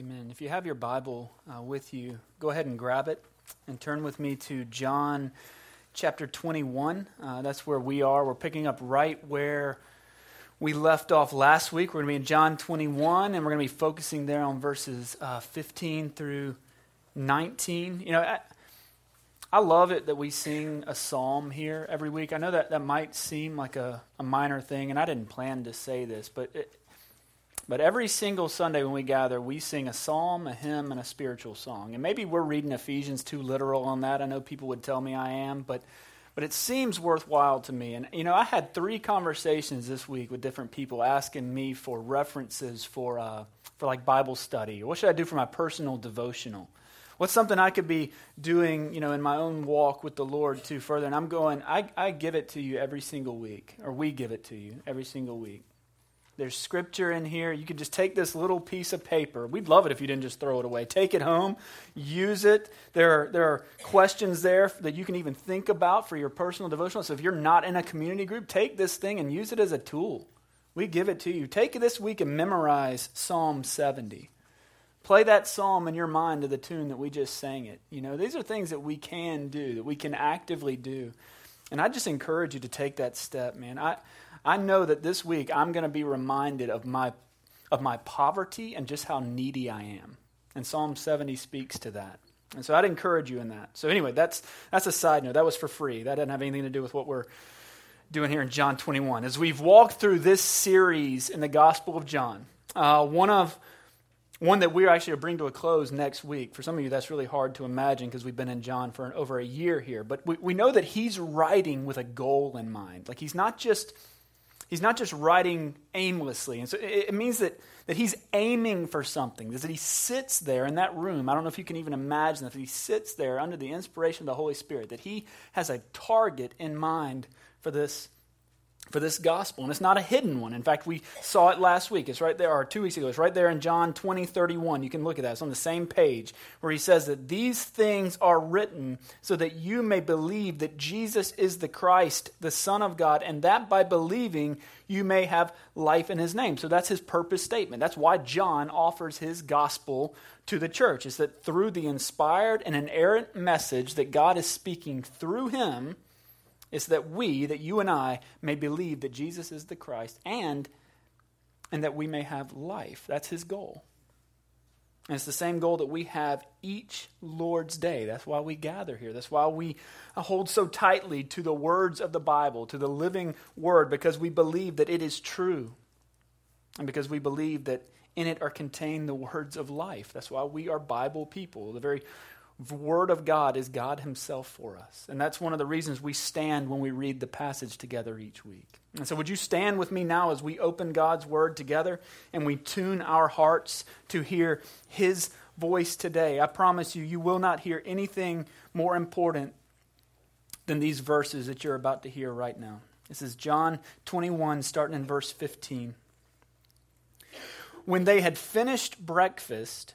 Amen. If you have your Bible uh, with you, go ahead and grab it and turn with me to John chapter 21. Uh, that's where we are. We're picking up right where we left off last week. We're going to be in John 21, and we're going to be focusing there on verses uh, 15 through 19. You know, I, I, love it that we sing a psalm here every week. I know that that might seem like a, a minor thing, and I didn't plan to say this, but it, but every single Sunday when we gather, we sing a psalm, a hymn, and a spiritual song. And maybe we're reading Ephesians too literal on that. I know people would tell me I am, but but it seems worthwhile to me. And you know, I had three conversations this week with different people asking me for references for uh, for like Bible study. What should I do for my personal devotional? What's something I could be doing, you know, in my own walk with the Lord to further? And I'm going, I, I give it to you every single week, or we give it to you every single week. There's scripture in here. You can just take this little piece of paper. We'd love it if you didn't just throw it away. Take it home, use it. There are, there are questions there that you can even think about for your personal devotional. So if you're not in a community group, take this thing and use it as a tool. We give it to you. Take it this week and memorize Psalm 70. Play that psalm in your mind to the tune that we just sang it. You know, these are things that we can do, that we can actively do. And I just encourage you to take that step, man. I I know that this week I'm going to be reminded of my, of my poverty and just how needy I am. And Psalm 70 speaks to that. And so I'd encourage you in that. So, anyway, that's, that's a side note. That was for free. That doesn't have anything to do with what we're doing here in John 21. As we've walked through this series in the Gospel of John, uh, one of one that we're actually bring to a close next week. For some of you, that's really hard to imagine because we've been in John for an, over a year here. But we, we know that he's writing with a goal in mind. Like he's not just he's not just writing aimlessly. And so it, means that, that he's aiming for something, that he sits there in that room. I don't know if you can even imagine that he sits there under the inspiration of the Holy Spirit, that he has a target in mind for this for this gospel. And it's not a hidden one. In fact, we saw it last week. It's right there, or two weeks ago. It's right there in John 20, 31. You can look at that. It's on the same page where he says that these things are written so that you may believe that Jesus is the Christ, the Son of God, and that by believing you may have life in his name. So that's his purpose statement. That's why John offers his gospel to the church, is that through the inspired and inerrant message that God is speaking through him, it's that we, that you and I, may believe that Jesus is the Christ and, and that we may have life. That's his goal. And it's the same goal that we have each Lord's Day. That's why we gather here. That's why we hold so tightly to the words of the Bible, to the living word, because we believe that it is true. And because we believe that in it are contained the words of life. That's why we are Bible people. The very Word of God is God Himself for us. And that's one of the reasons we stand when we read the passage together each week. And so, would you stand with me now as we open God's Word together and we tune our hearts to hear His voice today? I promise you, you will not hear anything more important than these verses that you're about to hear right now. This is John 21, starting in verse 15. When they had finished breakfast,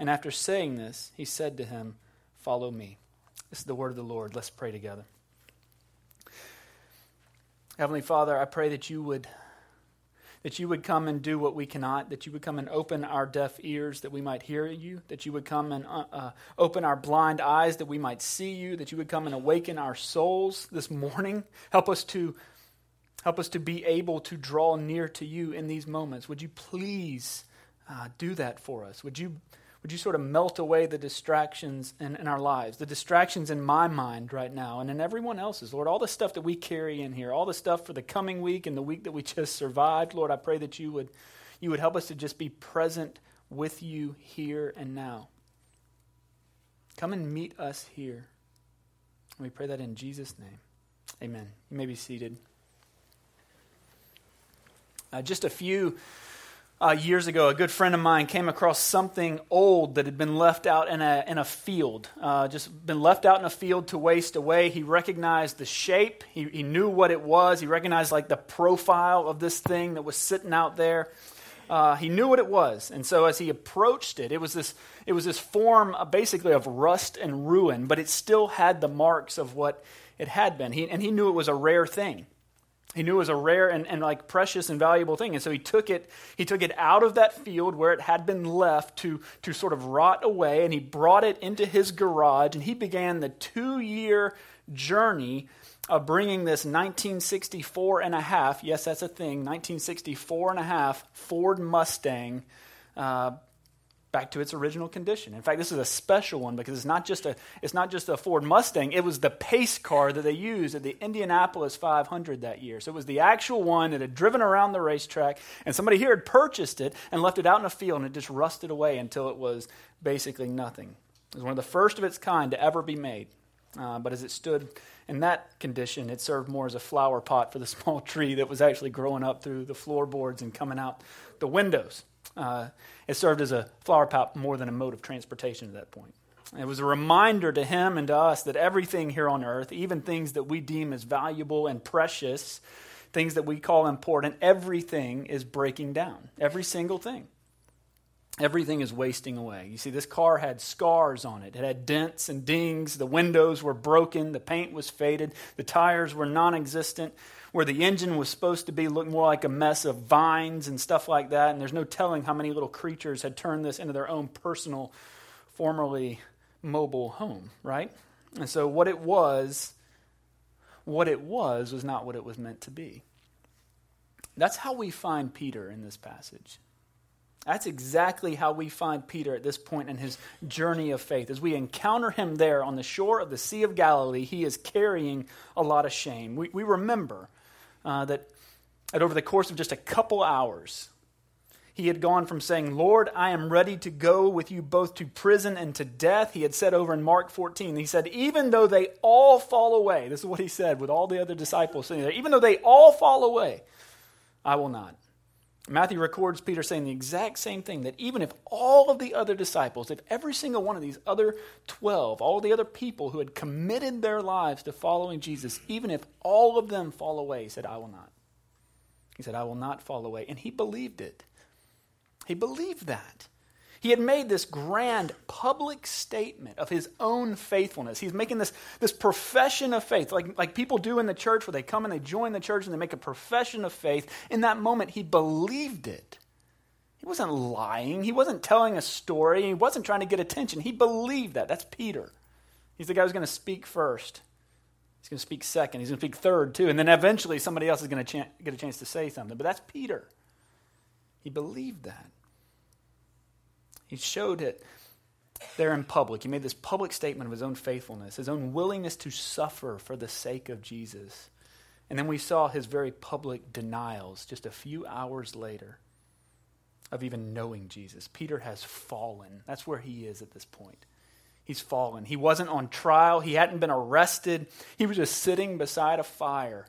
And after saying this, he said to him, Follow me. This is the word of the Lord. Let's pray together. Heavenly Father, I pray that you would that you would come and do what we cannot, that you would come and open our deaf ears that we might hear you, that you would come and uh, uh, open our blind eyes that we might see you, that you would come and awaken our souls this morning. Help us to help us to be able to draw near to you in these moments. Would you please uh, do that for us? Would you Would you sort of melt away the distractions in, in, our lives, the distractions in my mind right now and in everyone else's, Lord? All the stuff that we carry in here, all the stuff for the coming week and the week that we just survived, Lord, I pray that you would, you would help us to just be present with you here and now. Come and meet us here. we pray that in Jesus' name. Amen. You may be seated. Uh, just a few uh, years ago, a good friend of mine came across something old that had been left out in a, in a field, uh, just been left out in a field to waste away. He recognized the shape, he, he knew what it was, he recognized like the profile of this thing that was sitting out there. Uh, he knew what it was, and so as he approached it, it was this, it was this form uh, basically of rust and ruin, but it still had the marks of what it had been. He, and he knew it was a rare thing he knew it was a rare and, and like precious and valuable thing. And so he took it he took it out of that field where it had been left to to sort of rot away. And he brought it into his garage. And he began the two year journey of bringing this 1964 and a half yes that's a thing 1964 and a half ford mustang uh, back to its original condition. In fact, this is a special one because it's not just a it's not just a Ford Mustang. It was the pace car that they used at the Indianapolis 500 that year. So it was the actual one that had driven around the racetrack, and somebody here had purchased it and left it out in a field, and it just rusted away until it was basically nothing. It was one of the first of its kind to ever be made. Uh, but as it stood in that condition, it served more as a flower pot for the small tree that was actually growing up through the floorboards and coming out the windows. Uh, it served as a flower pot more than a mode of transportation at that point. It was a reminder to him and to us that everything here on earth, even things that we deem as valuable and precious, things that we call important, everything is breaking down. Every single thing. Everything is wasting away. You see, this car had scars on it. It had dents and dings. The windows were broken. The paint was faded. The tires were non existent where the engine was supposed to be looked more like a mess of vines and stuff like that. And there's no telling how many little creatures had turned this into their own personal, formerly mobile home, right? And so what it was, what it was, was not what it was meant to be. That's how we find Peter in this passage. That's exactly how we find Peter at this point in his journey of faith. As we encounter him there on the shore of the Sea of Galilee, he is carrying a lot of shame. We, we remember uh, that, that over the course of just a couple hours, he had gone from saying, Lord, I am ready to go with you both to prison and to death. He had said over in Mark 14, he said, even though they all fall away, this is what he said with all the other disciples sitting there, even though they all fall away, I will not. Matthew records Peter saying the exact same thing that even if all of the other disciples, if every single one of these other 12, all the other people who had committed their lives to following Jesus, even if all of them fall away, he said, I will not. He said, I will not fall away. And he believed it. He believed that. He had made this grand public statement of his own faithfulness. He's making this, this profession of faith, like, like people do in the church where they come and they join the church and they make a profession of faith. In that moment, he believed it. He wasn't lying. He wasn't telling a story. He wasn't trying to get attention. He believed that. That's Peter. He's the guy who's going to speak first. He's going to speak second. He's going to speak third, too. And then eventually somebody else is going to get a chance to say something. But that's Peter. He believed that. He showed it there in public. He made this public statement of his own faithfulness, his own willingness to suffer for the sake of Jesus. And then we saw his very public denials just a few hours later of even knowing Jesus. Peter has fallen. That's where he is at this point. He's fallen. He wasn't on trial, he hadn't been arrested. He was just sitting beside a fire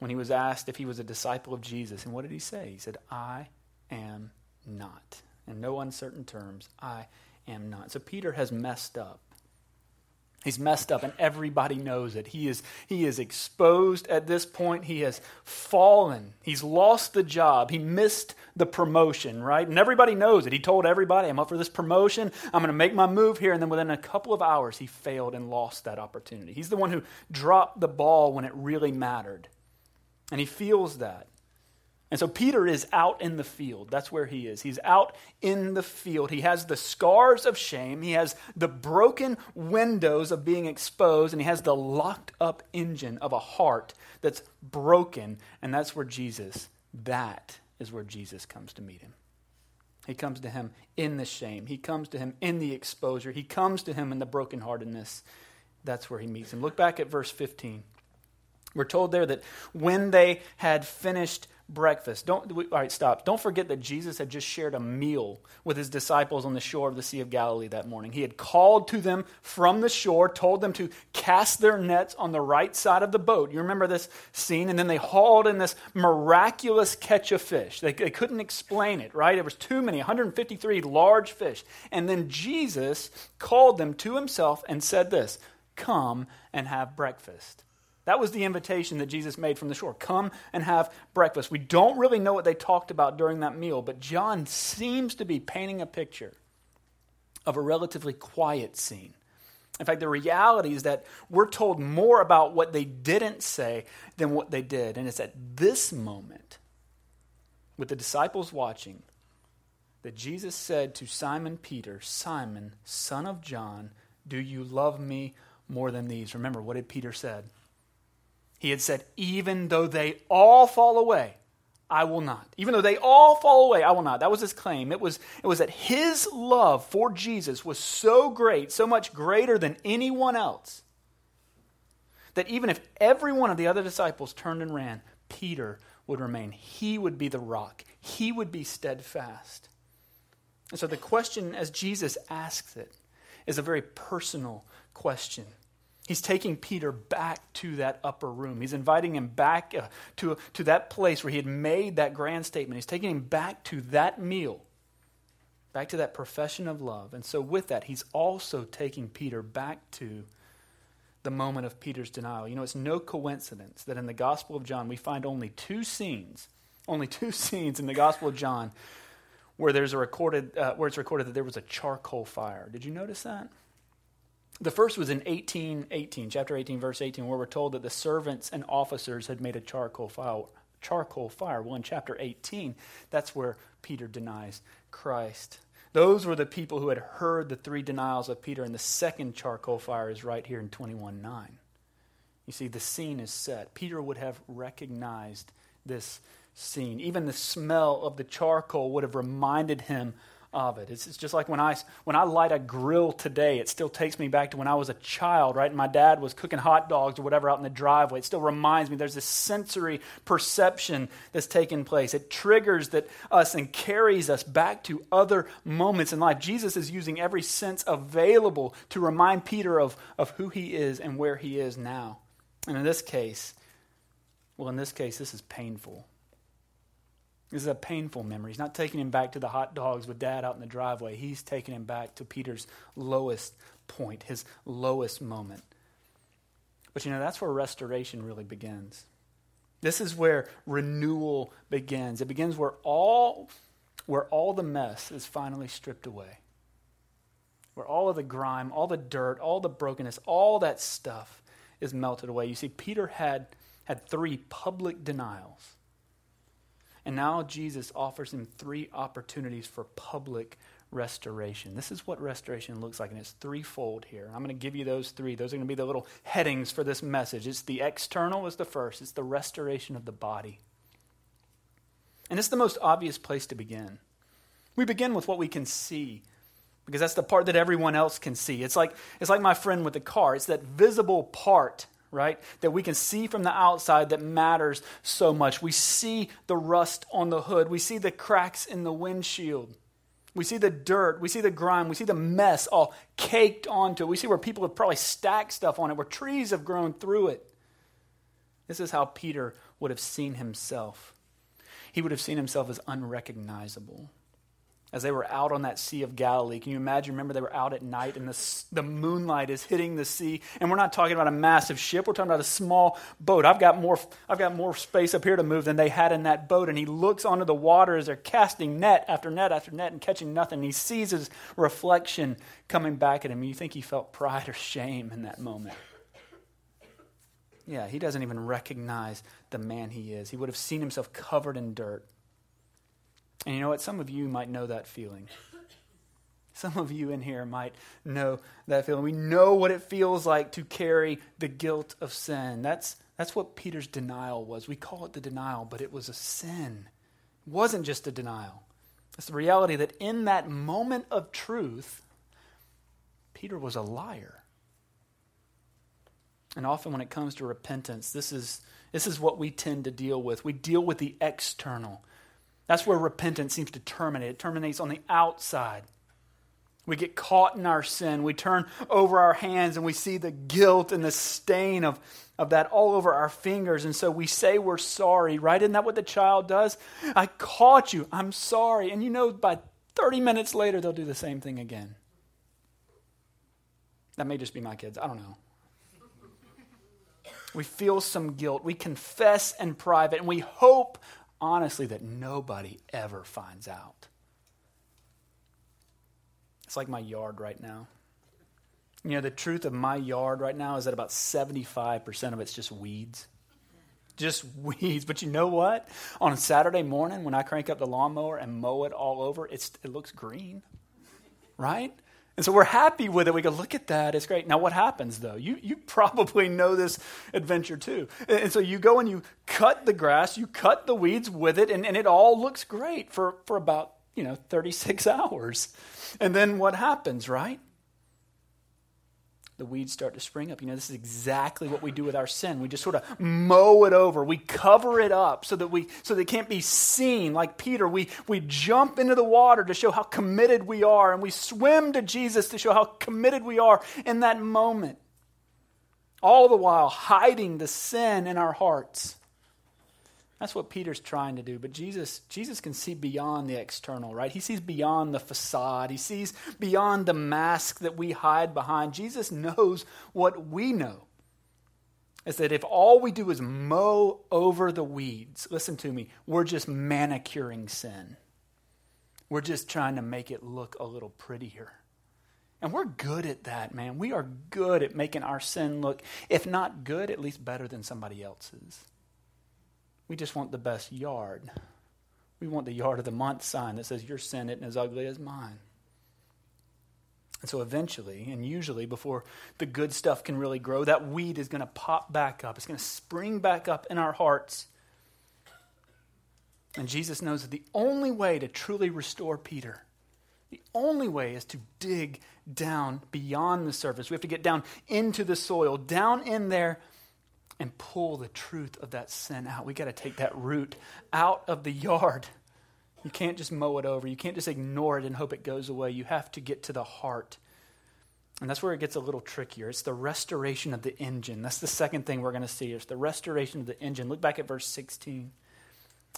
when he was asked if he was a disciple of Jesus. And what did he say? He said, I am not in no uncertain terms, I am not. So Peter has messed up. He's messed up, and everybody knows it. He is, he is exposed at this point. He has fallen. He's lost the job. He missed the promotion, right? And everybody knows it. He told everybody, I'm up for this promotion. I'm going to make my move here. And then within a couple of hours, he failed and lost that opportunity. He's the one who dropped the ball when it really mattered. And he feels that. And so Peter is out in the field. That's where he is. He's out in the field. He has the scars of shame. He has the broken windows of being exposed. And he has the locked up engine of a heart that's broken. And that's where Jesus, that is where Jesus comes to meet him. He comes to him in the shame. He comes to him in the exposure. He comes to him in the brokenheartedness. That's where he meets him. Look back at verse 15. We're told there that when they had finished breakfast. Don't all right, stop. Don't forget that Jesus had just shared a meal with his disciples on the shore of the Sea of Galilee that morning. He had called to them from the shore, told them to cast their nets on the right side of the boat. You remember this scene? And then they hauled in this miraculous catch of fish. They, they couldn't explain it, right? It was too many, 153 large fish. And then Jesus called them to himself and said this, "Come and have breakfast." That was the invitation that Jesus made from the shore. Come and have breakfast. We don't really know what they talked about during that meal, but John seems to be painting a picture of a relatively quiet scene. In fact, the reality is that we're told more about what they didn't say than what they did. And it's at this moment, with the disciples watching, that Jesus said to Simon Peter, Simon, son of John, do you love me more than these? Remember, what did Peter said? He had said, Even though they all fall away, I will not. Even though they all fall away, I will not. That was his claim. It was, it was that his love for Jesus was so great, so much greater than anyone else, that even if every one of the other disciples turned and ran, Peter would remain. He would be the rock, he would be steadfast. And so the question, as Jesus asks it, is a very personal question. He's taking Peter back to that upper room. He's inviting him back uh, to, to that place where he had made that grand statement. He's taking him back to that meal, back to that profession of love. And so, with that, he's also taking Peter back to the moment of Peter's denial. You know, it's no coincidence that in the Gospel of John, we find only two scenes, only two scenes in the Gospel of John where there's a recorded, uh, where it's recorded that there was a charcoal fire. Did you notice that? The first was in 18, 18, chapter 18, verse 18, where we're told that the servants and officers had made a charcoal fire. Charcoal fire. Well, in chapter 18, that's where Peter denies Christ. Those were the people who had heard the three denials of Peter, and the second charcoal fire is right here in 21 9. You see, the scene is set. Peter would have recognized this scene. Even the smell of the charcoal would have reminded him of it. It's, it's, just like when I, when I light a grill today, it still takes me back to when I was a child, right? And my dad was cooking hot dogs or whatever out in the driveway. It still reminds me there's this sensory perception that's taking place. It triggers that us and carries us back to other moments in life. Jesus is using every sense available to remind Peter of, of who he is and where he is now. And in this case, well, in this case, this is painful. This is a painful memory. He's not taking him back to the hot dogs with dad out in the driveway. He's taking him back to Peter's lowest point, his lowest moment. But you know, that's where restoration really begins. This is where renewal begins. It begins where all where all the mess is finally stripped away. Where all of the grime, all the dirt, all the brokenness, all that stuff is melted away. You see, Peter had had three public denials and now Jesus offers him three opportunities for public restoration. This is what restoration looks like, and it's threefold here. I'm going to give you those three. Those are going to be the little headings for this message. It's the external is the first. It's the restoration of the body. And it's the most obvious place to begin. We begin with what we can see because that's the part that everyone else can see. It's like it's like my friend with the car. It's that visible part right? That we can see from the outside that matters so much. We see the rust on the hood, we see the cracks in the windshield. We see the dirt, we see the grime, we see the mess all caked onto it. We see where people have probably stacked stuff on it, where trees have grown through it. This is how Peter would have seen himself. He would have seen himself as unrecognizable as they were out on that Sea of Galilee. Can you imagine? Remember, they were out at night and the, the moonlight is hitting the sea. And we're not talking about a massive ship, we're talking about a small boat. I've got, more, I've got more space up here to move than they had in that boat. And he looks onto the water as they're casting net after net after net and catching nothing. He sees his reflection coming back at him. You think he felt pride or shame in that moment. Yeah, he doesn't even recognize the man he is. He would have seen himself covered in dirt. And you know what? Some of you might know that feeling. Some of you in here might know that feeling. We know what it feels like to carry the guilt of sin. That's, that's what Peter's denial was. We call it the denial, but it was a sin. It wasn't just a denial, It's the reality that in that moment of truth, Peter was a liar. And often when it comes to repentance, this is, this is what we tend to deal with. We deal with the external. That's where repentance seems to terminate. It terminates on the outside. We get caught in our sin. We turn over our hands and we see the guilt and the stain of, of that all over our fingers. And so we say we're sorry, right? Isn't that what the child does? I caught you. I'm sorry. And you know, by 30 minutes later, they'll do the same thing again. That may just be my kids. I don't know. We feel some guilt. We confess in private, and we hope, honestly, that nobody ever finds out. It's like my yard right now. You know, the truth of my yard right now is that about 75% of it's just weeds. Just weeds. But you know what? On a Saturday morning, when I crank up the lawnmower and mow it all over, it's, it looks green, right? And so we're happy with it. We go, look at that. It's great. Now, what happens, though? You, you probably know this adventure, too. And so you go and you cut the grass, you cut the weeds with it, and, and it all looks great for, for about, you know, 36 hours. And then what happens, right? The weeds start to spring up. You know, this is exactly what we do with our sin. We just sort of mow it over. We cover it up so that we so that it can't be seen. Like Peter, we, we jump into the water to show how committed we are, and we swim to Jesus to show how committed we are in that moment. All the while hiding the sin in our hearts. That's what Peter's trying to do. But Jesus, Jesus can see beyond the external, right? He sees beyond the facade. He sees beyond the mask that we hide behind. Jesus knows what we know. Is that if all we do is mow over the weeds, listen to me, we're just manicuring sin. We're just trying to make it look a little prettier. And we're good at that, man. We are good at making our sin look, if not good, at least better than somebody else's. We just want the best yard. We want the yard of the month sign that says your sin isn't as ugly as mine. And so eventually, and usually before the good stuff can really grow, that weed is going to pop back up. It's going to spring back up in our hearts. And Jesus knows that the only way to truly restore Peter, the only way is to dig down beyond the surface. We have to get down into the soil, down in there and pull the truth of that sin out. We got to take that root out of the yard. You can't just mow it over. You can't just ignore it and hope it goes away. You have to get to the heart. And that's where it gets a little trickier. It's the restoration of the engine. That's the second thing we're going to see. It's the restoration of the engine. Look back at verse 16.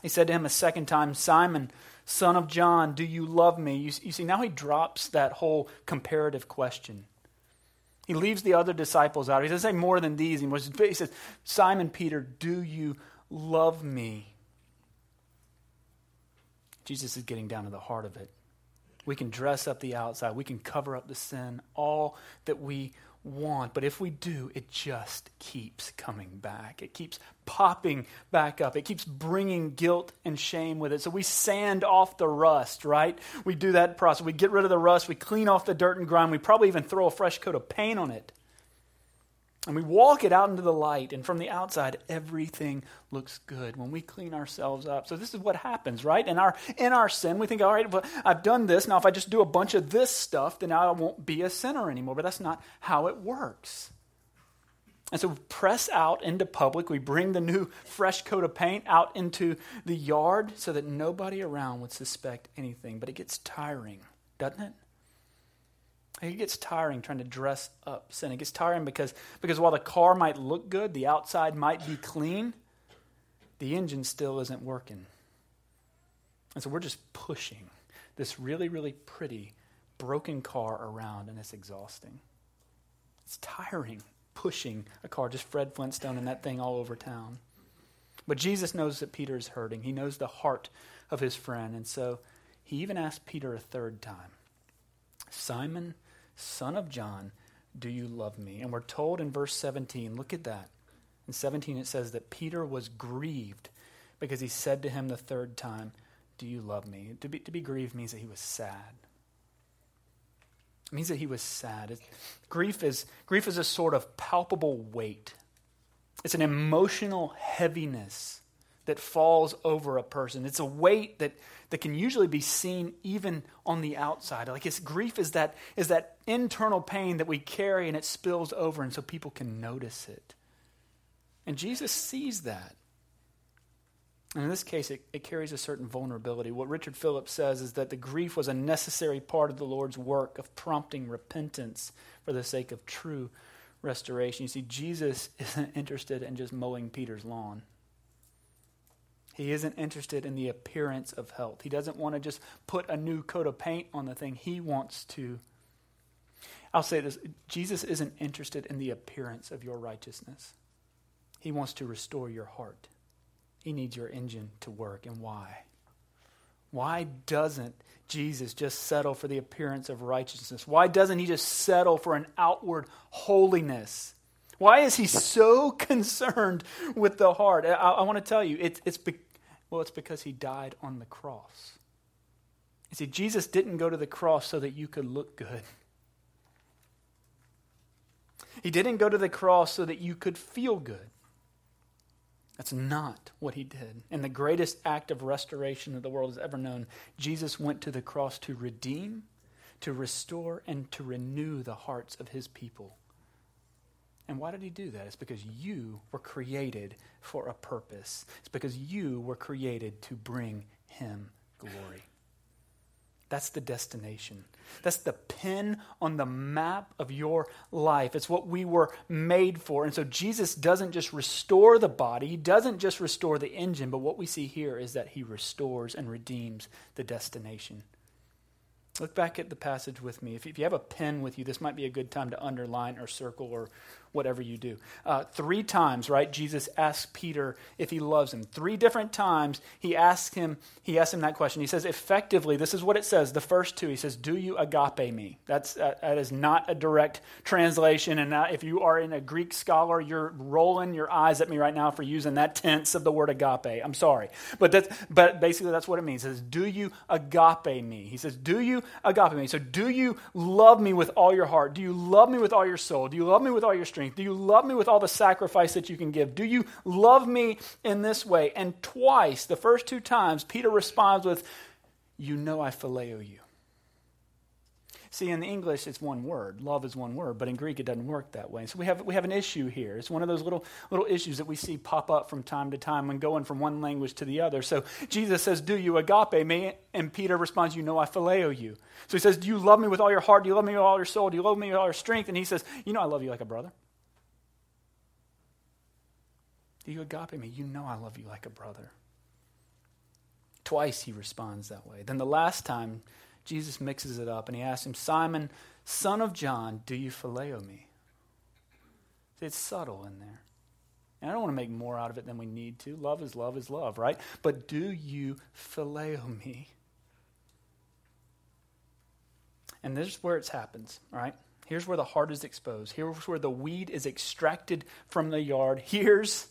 He said to him a second time, Simon, son of John, do you love me? You, you see, now he drops that whole comparative question. He leaves the other disciples out. He doesn't say more than these. He says, Simon Peter, do you love me? Jesus is getting down to the heart of it. We can dress up the outside, we can cover up the sin, all that we want. But if we do, it just keeps coming back. It keeps popping back up. It keeps bringing guilt and shame with it. So we sand off the rust, right? We do that process. We get rid of the rust. We clean off the dirt and grime. We probably even throw a fresh coat of paint on it. And we walk it out into the light, and from the outside, everything looks good when we clean ourselves up. So this is what happens, right? In our in our sin, we think, all right, well, I've done this. Now, if I just do a bunch of this stuff, then I won't be a sinner anymore. But that's not how it works. And so we press out into public. We bring the new fresh coat of paint out into the yard so that nobody around would suspect anything. But it gets tiring, doesn't it? It gets tiring trying to dress up sin. It gets tiring because, because while the car might look good, the outside might be clean, the engine still isn't working. And so we're just pushing this really, really pretty broken car around, and it's exhausting. It's tiring pushing a car, just Fred Flintstone and that thing all over town. But Jesus knows that Peter is hurting. He knows the heart of his friend. And so he even asked Peter a third time Simon, son of John, do you love me? And we're told in verse 17, look at that. In 17, it says that Peter was grieved because he said to him the third time, Do you love me? To be, to be grieved means that he was sad. It means that he was sad. grief, is, grief is a sort of palpable weight, it's an emotional heaviness that falls over a person. It's a weight that, that can usually be seen even on the outside. Like it's grief is that is that internal pain that we carry and it spills over and so people can notice it. And Jesus sees that. And in this case, it, it carries a certain vulnerability. What Richard Phillips says is that the grief was a necessary part of the Lord's work of prompting repentance for the sake of true restoration. You see, Jesus isn't interested in just mowing Peter's lawn. He isn't interested in the appearance of health. He doesn't want to just put a new coat of paint on the thing. He wants to. I'll say this Jesus isn't interested in the appearance of your righteousness, He wants to restore your heart. He needs your engine to work. And why? Why doesn't Jesus just settle for the appearance of righteousness? Why doesn't he just settle for an outward holiness? Why is he so concerned with the heart? I, I want to tell you, it's, it's be, well, it's because he died on the cross. You see, Jesus didn't go to the cross so that you could look good. He didn't go to the cross so that you could feel good. That's not what he did. In the greatest act of restoration that the world has ever known, Jesus went to the cross to redeem, to restore, and to renew the hearts of his people. And why did he do that? It's because you were created for a purpose. It's because you were created to bring him glory. That's the destination. That's the pin on the map of your life. It's what we were made for. And so Jesus doesn't just restore the body, He doesn't just restore the engine, but what we see here is that He restores and redeems the destination. Look back at the passage with me. If you have a pen with you, this might be a good time to underline or circle or whatever you do. Uh, three times, right? Jesus asks Peter if he loves him. Three different times he asks him. He asks him that question. He says, effectively, this is what it says. The first two, he says, "Do you agape me?" That's uh, that is not a direct translation. And uh, if you are in a Greek scholar, you're rolling your eyes at me right now for using that tense of the word agape. I'm sorry, but that's but basically that's what it means. It says, "Do you agape me?" He says, "Do you agape me?" So, do you love me with all your heart? Do you love me with all your soul? Do you love me with all your strength? Strength? Do you love me with all the sacrifice that you can give? Do you love me in this way? And twice, the first two times, Peter responds with, You know I phileo you. See, in the English, it's one word. Love is one word, but in Greek, it doesn't work that way. So we have, we have an issue here. It's one of those little, little issues that we see pop up from time to time when going from one language to the other. So Jesus says, Do you agape me? And Peter responds, You know, I phileo you. So he says, Do you love me with all your heart? Do you love me with all your soul? Do you love me with all your strength? And he says, You know, I love you like a brother. Do you agape me? You know I love you like a brother. Twice he responds that way. Then the last time, Jesus mixes it up and he asks him, Simon, son of John, do you phileo me? It's subtle in there. And I don't want to make more out of it than we need to. Love is love is love, right? But do you phileo me? And this is where it happens, right? Here's where the heart is exposed. Here's where the weed is extracted from the yard. Here's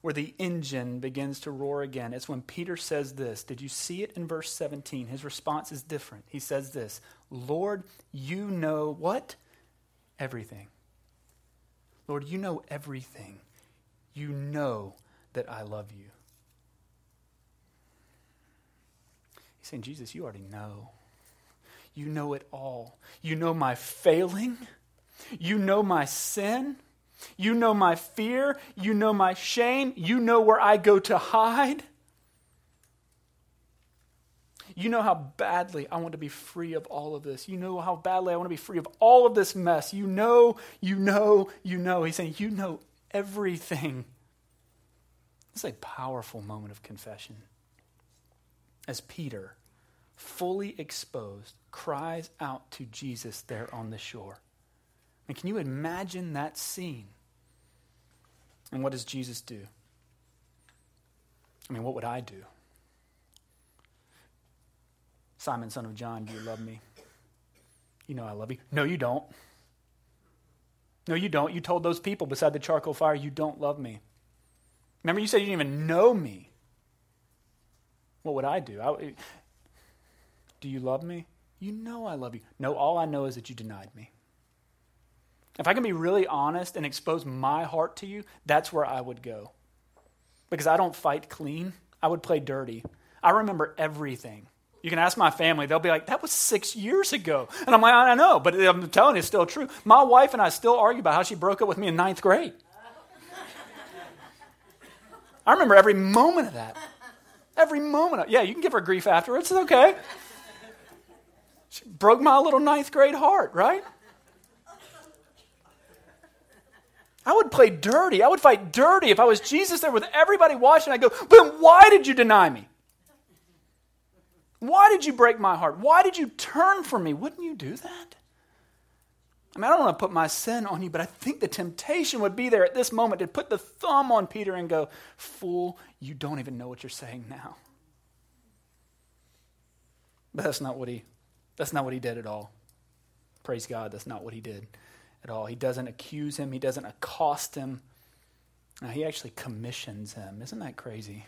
where the engine begins to roar again. It's when Peter says this. Did you see it in verse 17? His response is different. He says this Lord, you know what? Everything. Lord, you know everything. You know that I love you. He's saying, Jesus, you already know. You know it all. You know my failing. You know my sin. You know my fear. You know my shame. You know where I go to hide. You know how badly I want to be free of all of this. You know how badly I want to be free of all of this mess. You know, you know, you know. He's saying, You know everything. It's a powerful moment of confession. As Peter, fully exposed, cries out to Jesus there on the shore. And can you imagine that scene? And what does Jesus do? I mean, what would I do? Simon, son of John, do you love me? You know I love you. No, you don't. No, you don't. You told those people beside the charcoal fire, you don't love me. Remember, you said you didn't even know me. What would I do? I, do you love me? You know I love you. No, all I know is that you denied me. If I can be really honest and expose my heart to you, that's where I would go. because I don't fight clean. I would play dirty. I remember everything. You can ask my family, they'll be like, that was six years ago. And I'm like, I know, but I'm telling you, it's still true. My wife and I still argue about how she broke up with me in ninth grade. I remember every moment of that. Every moment. Of, yeah, you can give her grief afterwards. It's okay. She broke my little ninth grade heart, right? I would play dirty. I would fight dirty if I was Jesus there with everybody watching. I go, but why did you deny me? Why did you break my heart? Why did you turn from me? Wouldn't you do that? I mean, I don't want to put my sin on you, but I think the temptation would be there at this moment to put the thumb on Peter and go, Fool, you don't even know what you're saying now. But that's not what he that's not what he did at all. Praise God, that's not what he did at all. He doesn't accuse him, he doesn't accost him. Now, he actually commissions him. Isn't that crazy?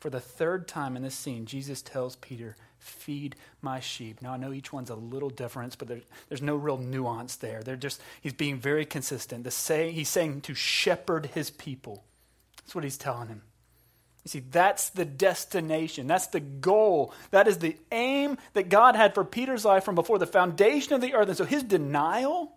For the third time in this scene, Jesus tells Peter, Feed my sheep. Now, I know each one's a little different, but there, there's no real nuance there. They're just, he's being very consistent. The say, he's saying to shepherd his people. That's what he's telling him. You see, that's the destination. That's the goal. That is the aim that God had for Peter's life from before the foundation of the earth. And so his denial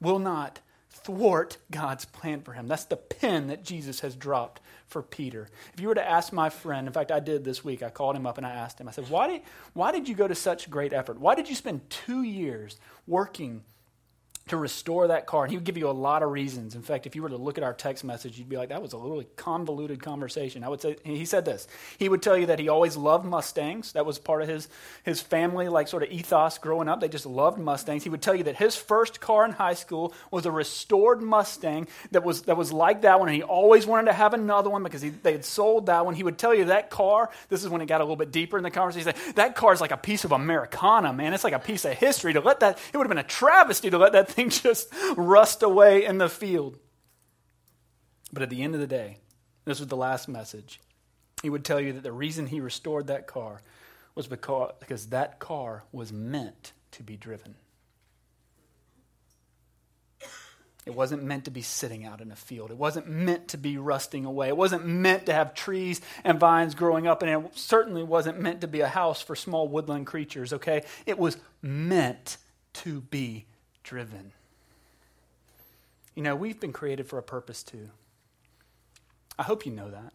will not thwart God's plan for him. That's the pin that Jesus has dropped for Peter. If you were to ask my friend, in fact, I did this week, I called him up and I asked him, I said, why did, why did you go to such great effort? Why did you spend two years working to restore that car. And he would give you a lot of reasons. In fact, if you were to look at our text message, you'd be like, that was a really convoluted conversation. I would say, he said this. He would tell you that he always loved Mustangs. That was part of his, his family, like sort of ethos growing up. They just loved Mustangs. He would tell you that his first car in high school was a restored Mustang that was, that was like that one. And he always wanted to have another one because he, they had sold that one. He would tell you that car, this is when it got a little bit deeper in the conversation. He said, that car is like a piece of Americana, man. It's like a piece of history. To let that, it would have been a travesty to let that thing just rust away in the field. But at the end of the day, this was the last message. He would tell you that the reason he restored that car was because, because that car was meant to be driven. It wasn't meant to be sitting out in a field. It wasn't meant to be rusting away. It wasn't meant to have trees and vines growing up, and it certainly wasn't meant to be a house for small woodland creatures, okay? It was meant to be driven. You know, we've been created for a purpose too. I hope you know that.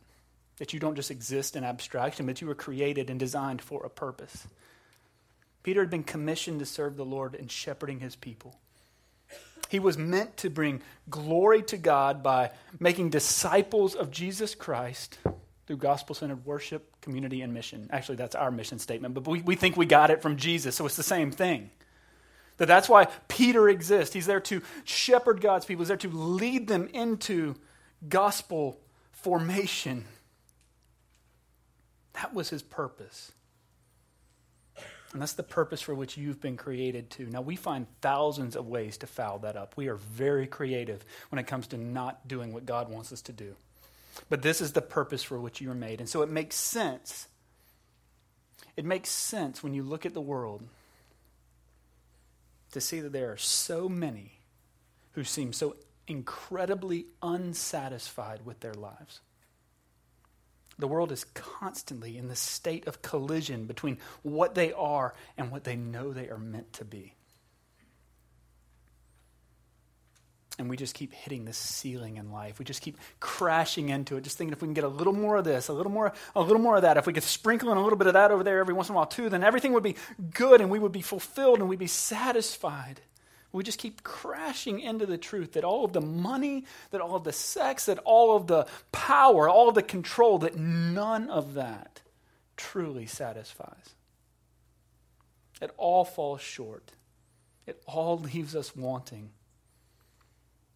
That you don't just exist in abstraction, but you were created and designed for a purpose. Peter had been commissioned to serve the Lord in shepherding his people. He was meant to bring glory to God by making disciples of Jesus Christ through gospel centered worship, community, and mission. Actually, that's our mission statement, but we, we think we got it from Jesus, so it's the same thing. That that's why Peter exists. He's there to shepherd God's people. He's there to lead them into gospel formation. That was his purpose. And that's the purpose for which you've been created to. Now, we find thousands of ways to foul that up. We are very creative when it comes to not doing what God wants us to do. But this is the purpose for which you were made. And so it makes sense. It makes sense when you look at the world to see that there are so many who seem so incredibly unsatisfied with their lives. The world is constantly in the state of collision between what they are and what they know they are meant to be. And we just keep hitting this ceiling in life. We just keep crashing into it, just thinking if we can get a little more of this, a little more, a little more of that, if we could sprinkle in a little bit of that over there every once in a while too, then everything would be good and we would be fulfilled and we'd be satisfied. We just keep crashing into the truth that all of the money, that all of the sex, that all of the power, all of the control, that none of that truly satisfies. It all falls short. It all leaves us wanting.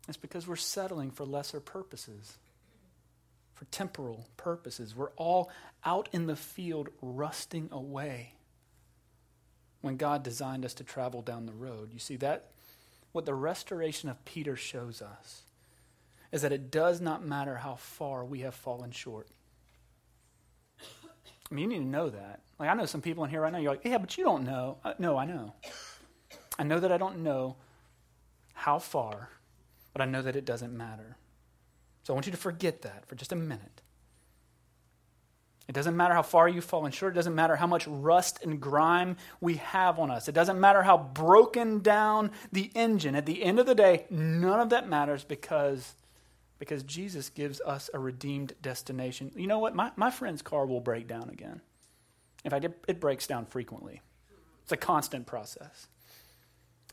It's because we're settling for lesser purposes, for temporal purposes. We're all out in the field rusting away when God designed us to travel down the road. You see, that what the restoration of Peter shows us is that it does not matter how far we have fallen short. I mean, you need to know that. Like, I know some people in here right now, you're like, yeah, but you don't know. Uh, no, I know. I know that I don't know how far but I know that it doesn't matter. So I want you to forget that for just a minute. It doesn't matter how far you've fallen short. It doesn't matter how much rust and grime we have on us. It doesn't matter how broken down the engine. At the end of the day, none of that matters because, because Jesus gives us a redeemed destination. You know what? My, my friend's car will break down again. In fact, it, it breaks down frequently, it's a constant process.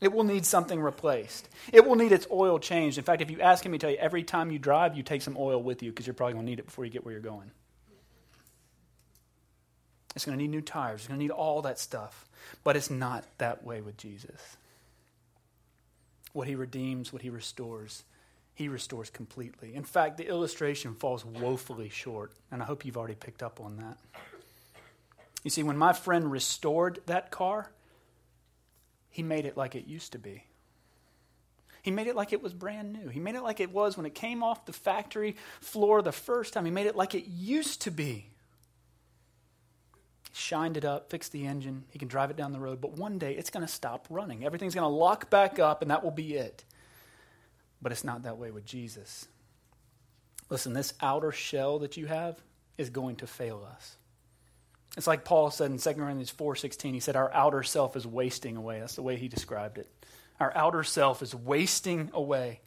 It will need something replaced. It will need its oil changed. In fact, if you ask him, he tell you every time you drive, you take some oil with you because you're probably going to need it before you get where you're going. It's going to need new tires. It's going to need all that stuff. But it's not that way with Jesus. What he redeems, what he restores, he restores completely. In fact, the illustration falls woefully short, and I hope you've already picked up on that. You see, when my friend restored that car, he made it like it used to be. He made it like it was brand new. He made it like it was when it came off the factory floor the first time. He made it like it used to be shined it up, fixed the engine. He can drive it down the road. But one day it's going to stop running. Everything's going to lock back up, and that will be it. But it's not that way with Jesus. Listen, this outer shell that you have is going to fail us. It's like Paul said in 2 Corinthians 4:16. He said our outer self is wasting away. That's the way he described it. Our outer self is wasting away.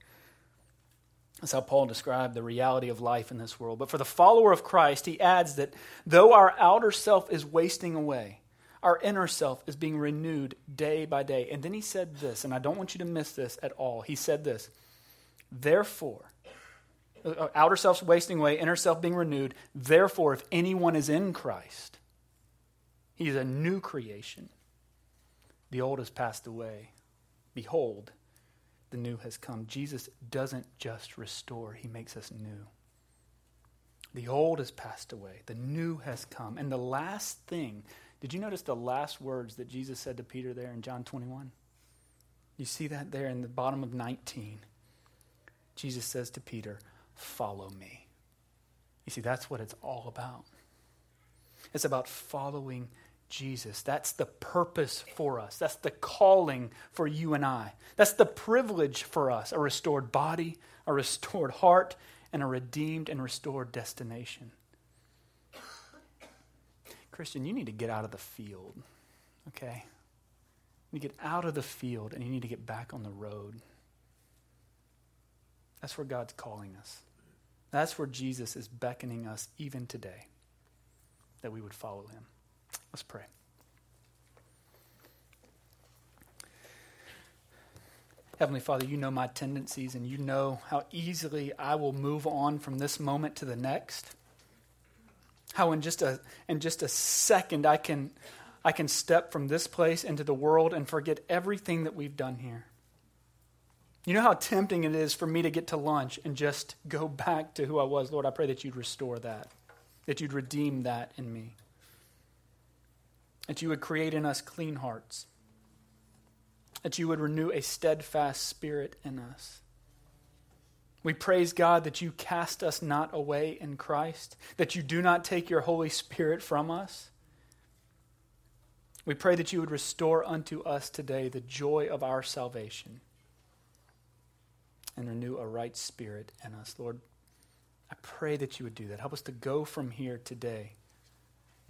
That's how Paul described the reality of life in this world. But for the follower of Christ, he adds that though our outer self is wasting away, our inner self is being renewed day by day. And then he said this, and I don't want you to miss this at all. He said this Therefore, uh, outer self's wasting away, inner self being renewed. Therefore, if anyone is in Christ, he is a new creation. The old has passed away. Behold, the new has come. Jesus doesn't just restore, he makes us new. The old has passed away, the new has come. And the last thing, did you notice the last words that Jesus said to Peter there in John 21? You see that there in the bottom of 19. Jesus says to Peter, Follow me. You see, that's what it's all about. It's about following Jesus. That's the purpose for us. That's the calling for you and I. That's the privilege for us a restored body, a restored heart, and a redeemed and restored destination. Christian, you need to get out of the field, okay? You need to get out of the field and you need to get back on the road. That's where God's calling us. That's where Jesus is beckoning us even today, that we would follow him. Let's pray. Heavenly Father, you know my tendencies and you know how easily I will move on from this moment to the next. How in just a in just a second I can I can step from this place into the world and forget everything that we've done here. You know how tempting it is for me to get to lunch and just go back to who I was. Lord, I pray that you'd restore that, that you'd redeem that in me that you would create in us clean hearts, that you would renew a steadfast spirit in us. We praise God that you cast us not away in Christ, that you do not take your Holy Spirit from us. We pray that you would restore unto us today the joy of our salvation and renew a right spirit in us. Lord, I pray that you would do that. Help us to go from here today,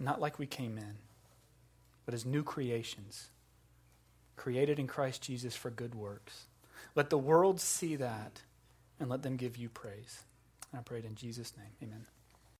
not like we came in but as new creations, created in Christ Jesus for good works. Let the world see that and let them give you praise. And I pray it in Jesus' name. Amen.